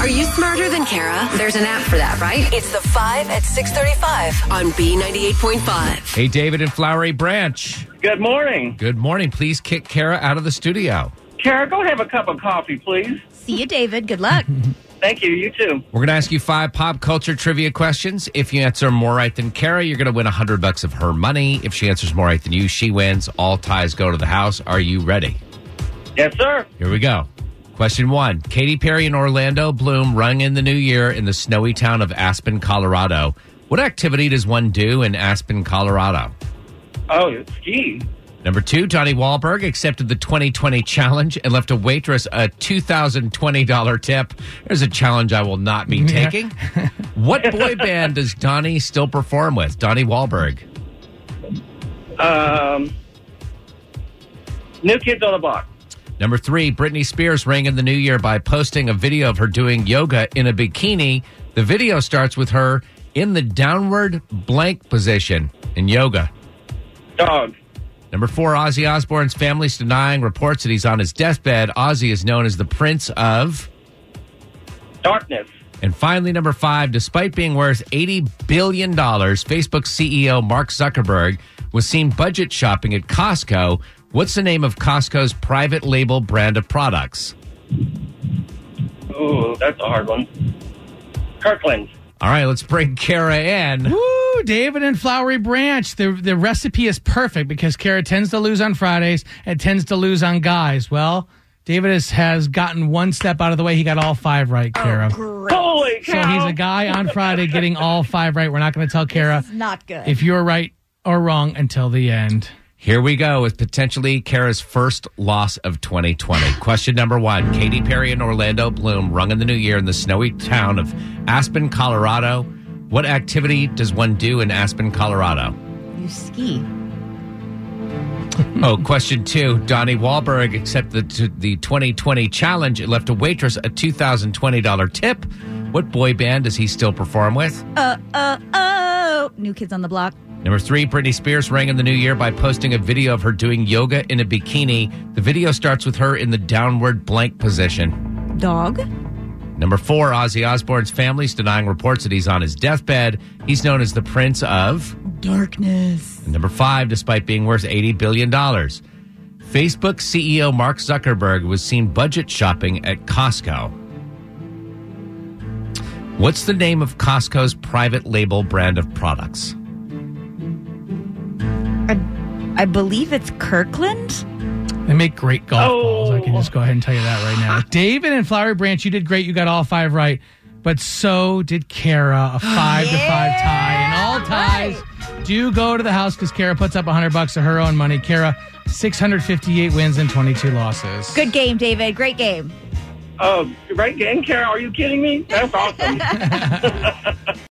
Are you smarter than Kara? There's an app for that, right? It's the 5 at 635 on B98.5. Hey, David and Flowery Branch. Good morning. Good morning. Please kick Kara out of the studio. Kara, go have a cup of coffee, please. See you, David. Good luck. Thank you. You too. We're going to ask you five pop culture trivia questions. If you answer more right than Kara, you're going to win a hundred bucks of her money. If she answers more right than you, she wins. All ties go to the house. Are you ready? Yes, sir. Here we go. Question one Katy Perry and Orlando Bloom rung in the new year in the snowy town of Aspen, Colorado. What activity does one do in Aspen, Colorado? Oh, ski. Number two, Donnie Wahlberg accepted the 2020 challenge and left a waitress a $2,020 tip. There's a challenge I will not be taking. what boy band does Donnie still perform with? Donnie Wahlberg. Um, new kids on the block. Number three, Britney Spears rang in the new year by posting a video of her doing yoga in a bikini. The video starts with her in the downward blank position in yoga. Dog. Number four, Ozzy Osbourne's family's denying reports that he's on his deathbed. Ozzy is known as the Prince of. Darkness. And finally, number five, despite being worth $80 billion, Facebook CEO Mark Zuckerberg was seen budget shopping at Costco. What's the name of Costco's private label brand of products? Ooh, that's a hard one. Kirkland. All right, let's bring Kara in. Woo, David and Flowery Branch. The the recipe is perfect because Kara tends to lose on Fridays and tends to lose on guys. Well, David has, has gotten one step out of the way. He got all five right, oh, Kara. Holy so cow. he's a guy on Friday getting all five right. We're not going to tell Kara Not good. if you're right or wrong until the end. Here we go with potentially Kara's first loss of 2020. Question number one Katy Perry and Orlando Bloom rung in the new year in the snowy town of Aspen, Colorado. What activity does one do in Aspen, Colorado? you ski. Oh, question two. Donnie Wahlberg accepted the, the 2020 challenge and left a waitress a $2,020 tip. What boy band does he still perform with? Uh, Uh, uh, New Kids on the Block. Number three, Britney Spears rang in the new year by posting a video of her doing yoga in a bikini. The video starts with her in the downward blank position. Dog. Number four, Ozzy Osbourne's family's denying reports that he's on his deathbed. He's known as the Prince of. Darkness. And number five, despite being worth $80 billion. Facebook CEO Mark Zuckerberg was seen budget shopping at Costco. What's the name of Costco's private label brand of products? I, I believe it's Kirkland. They make great golf Oh. balls. I can just go ahead and tell you that right now. David and Flowery Branch, you did great. You got all five right. But so did Kara, a five to five tie. And all ties do go to the house because Kara puts up 100 bucks of her own money. Kara, 658 wins and 22 losses. Good game, David. Great game. Oh, right game, Kara. Are you kidding me? That's awesome.